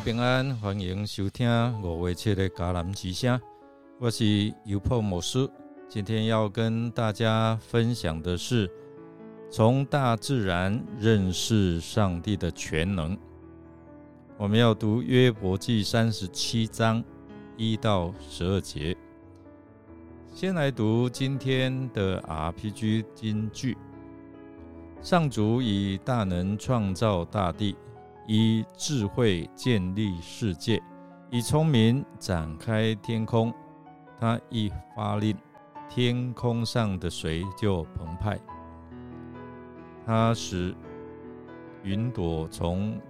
平安，欢迎收听五月七的迦南之声。我是尤破牧师，今天要跟大家分享的是从大自然认识上帝的全能。我们要读约伯记三十七章一到十二节。先来读今天的 RPG 金句：上主以大能创造大地。以智慧建立世界，以聪明展开天空。他一发令，天空上的水就澎湃。他使云朵从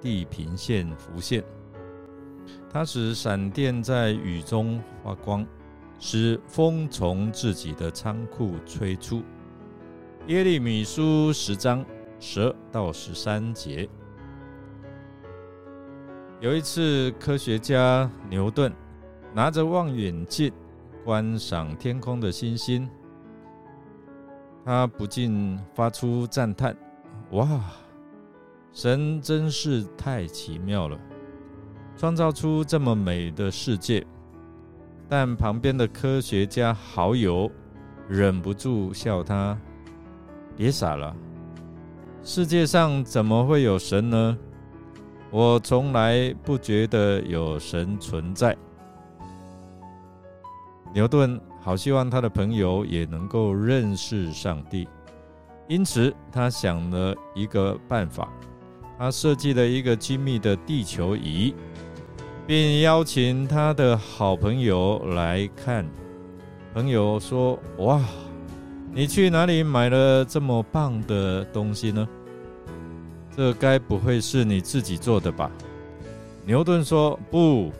地平线浮现。他使闪电在雨中发光，使风从自己的仓库吹出。耶利米书十章十二到十三节。有一次，科学家牛顿拿着望远镜观赏天空的星星，他不禁发出赞叹：“哇，神真是太奇妙了，创造出这么美的世界。”但旁边的科学家好友忍不住笑他：“别傻了，世界上怎么会有神呢？”我从来不觉得有神存在。牛顿好希望他的朋友也能够认识上帝，因此他想了一个办法，他设计了一个精密的地球仪，并邀请他的好朋友来看。朋友说：“哇，你去哪里买了这么棒的东西呢？”这该不会是你自己做的吧？牛顿说：“不，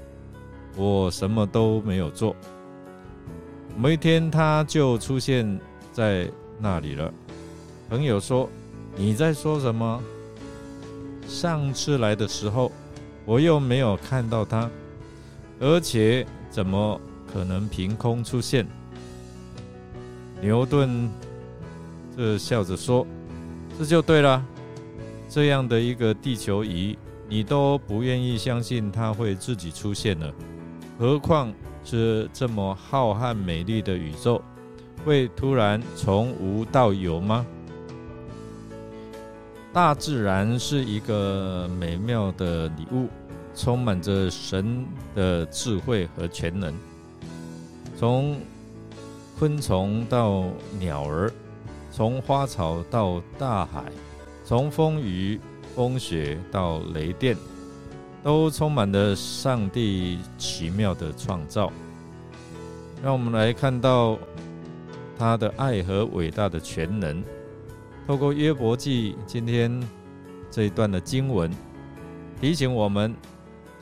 我什么都没有做。”某一天，他就出现在那里了。朋友说：“你在说什么？上次来的时候，我又没有看到他，而且怎么可能凭空出现？”牛顿这笑着说：“这就对了。”这样的一个地球仪，你都不愿意相信它会自己出现了，何况是这么浩瀚美丽的宇宙，会突然从无到有吗？大自然是一个美妙的礼物，充满着神的智慧和全能。从昆虫到鸟儿，从花草到大海。从风雨、风雪到雷电，都充满了上帝奇妙的创造。让我们来看到他的爱和伟大的全能。透过约伯记今天这一段的经文，提醒我们，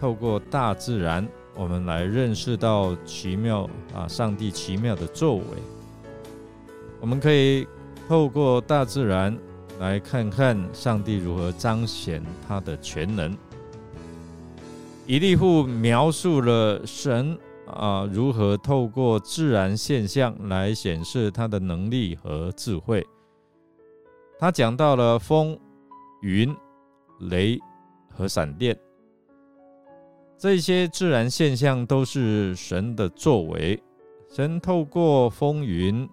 透过大自然，我们来认识到奇妙啊，上帝奇妙的作为。我们可以透过大自然。来看看上帝如何彰显他的全能。以利户描述了神啊如何透过自然现象来显示他的能力和智慧。他讲到了风、云、雷和闪电，这些自然现象都是神的作为。神透过风云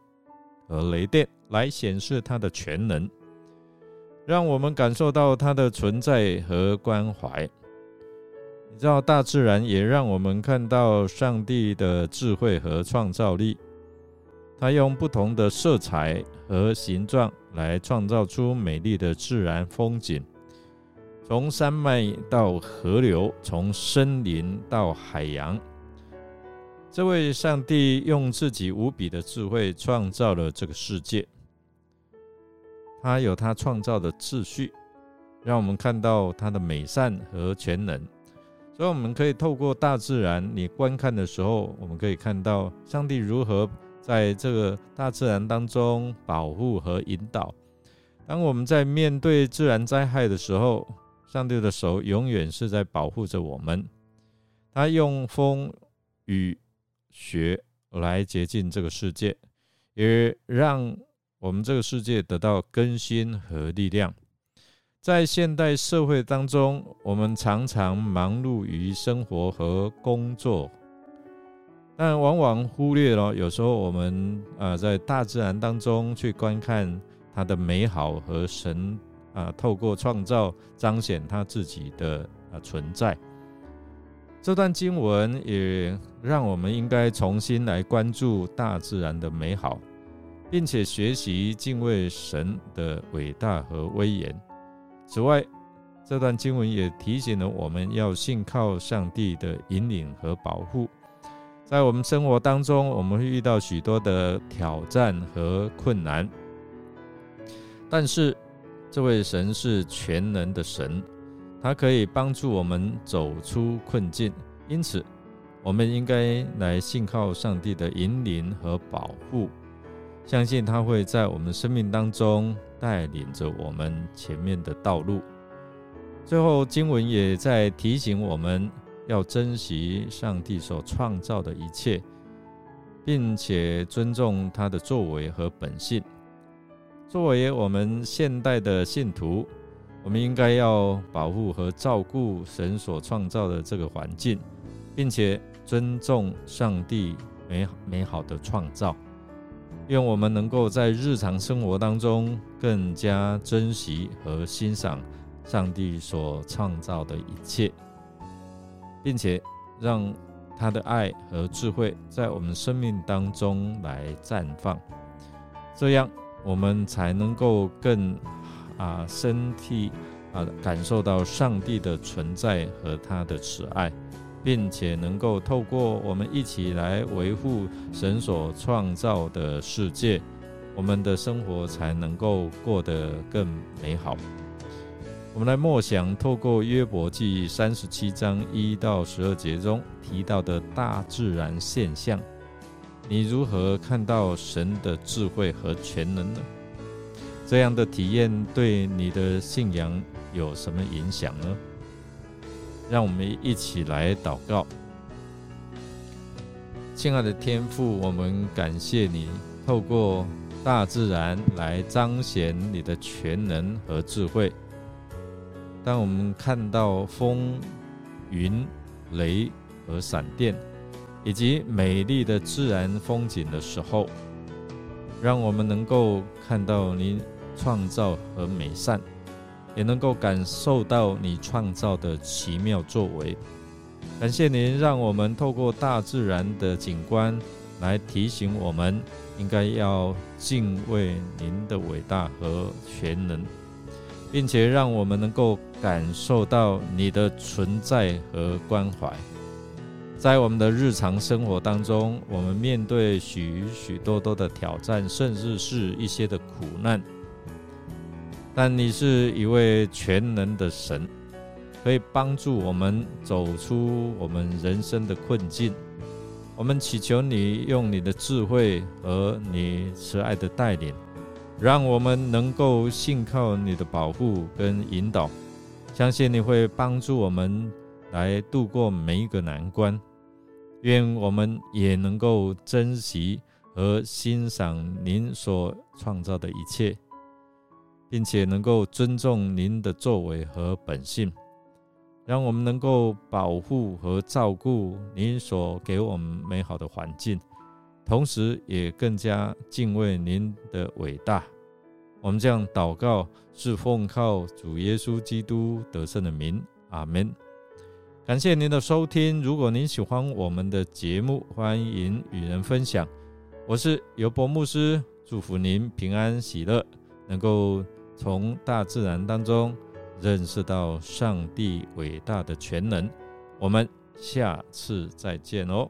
和雷电来显示他的全能。让我们感受到它的存在和关怀。你知道，大自然也让我们看到上帝的智慧和创造力。他用不同的色彩和形状来创造出美丽的自然风景，从山脉到河流，从森林到海洋。这位上帝用自己无比的智慧创造了这个世界。他有他创造的秩序，让我们看到他的美善和全能。所以，我们可以透过大自然，你观看的时候，我们可以看到上帝如何在这个大自然当中保护和引导。当我们在面对自然灾害的时候，上帝的手永远是在保护着我们。他用风雨雪来洁净这个世界，也让。我们这个世界得到更新和力量，在现代社会当中，我们常常忙碌于生活和工作，但往往忽略了有时候我们啊，在大自然当中去观看它的美好和神啊，透过创造彰显他自己的啊存在。这段经文也让我们应该重新来关注大自然的美好，并且学习敬畏神的伟大和威严。此外，这段经文也提醒了我们要信靠上帝的引领和保护。在我们生活当中，我们会遇到许多的挑战和困难，但是这位神是全能的神，他可以帮助我们走出困境。因此，我们应该来信靠上帝的引领和保护，相信他会在我们生命当中。带领着我们前面的道路。最后，经文也在提醒我们要珍惜上帝所创造的一切，并且尊重他的作为和本性。作为我们现代的信徒，我们应该要保护和照顾神所创造的这个环境，并且尊重上帝美美好的创造。愿我们能够在日常生活当中更加珍惜和欣赏上帝所创造的一切，并且让他的爱和智慧在我们生命当中来绽放，这样我们才能够更啊身体啊感受到上帝的存在和他的慈爱。并且能够透过我们一起来维护神所创造的世界，我们的生活才能够过得更美好。我们来默想，透过约伯记三十七章一到十二节中提到的大自然现象，你如何看到神的智慧和全能呢？这样的体验对你的信仰有什么影响呢？让我们一起来祷告，亲爱的天父，我们感谢你透过大自然来彰显你的全能和智慧。当我们看到风、云、雷和闪电，以及美丽的自然风景的时候，让我们能够看到你创造和美善。也能够感受到你创造的奇妙作为。感谢您，让我们透过大自然的景观来提醒我们，应该要敬畏您的伟大和全能，并且让我们能够感受到你的存在和关怀。在我们的日常生活当中，我们面对许许多多的挑战，甚至是一些的苦难。但你是一位全能的神，可以帮助我们走出我们人生的困境。我们祈求你用你的智慧和你慈爱的带领，让我们能够信靠你的保护跟引导，相信你会帮助我们来度过每一个难关。愿我们也能够珍惜和欣赏您所创造的一切。并且能够尊重您的作为和本性，让我们能够保护和照顾您所给我们美好的环境，同时也更加敬畏您的伟大。我们这样祷告，是奉靠主耶稣基督得胜的名，阿门。感谢您的收听。如果您喜欢我们的节目，欢迎与人分享。我是尤伯牧师，祝福您平安喜乐，能够。从大自然当中认识到上帝伟大的全能，我们下次再见哦。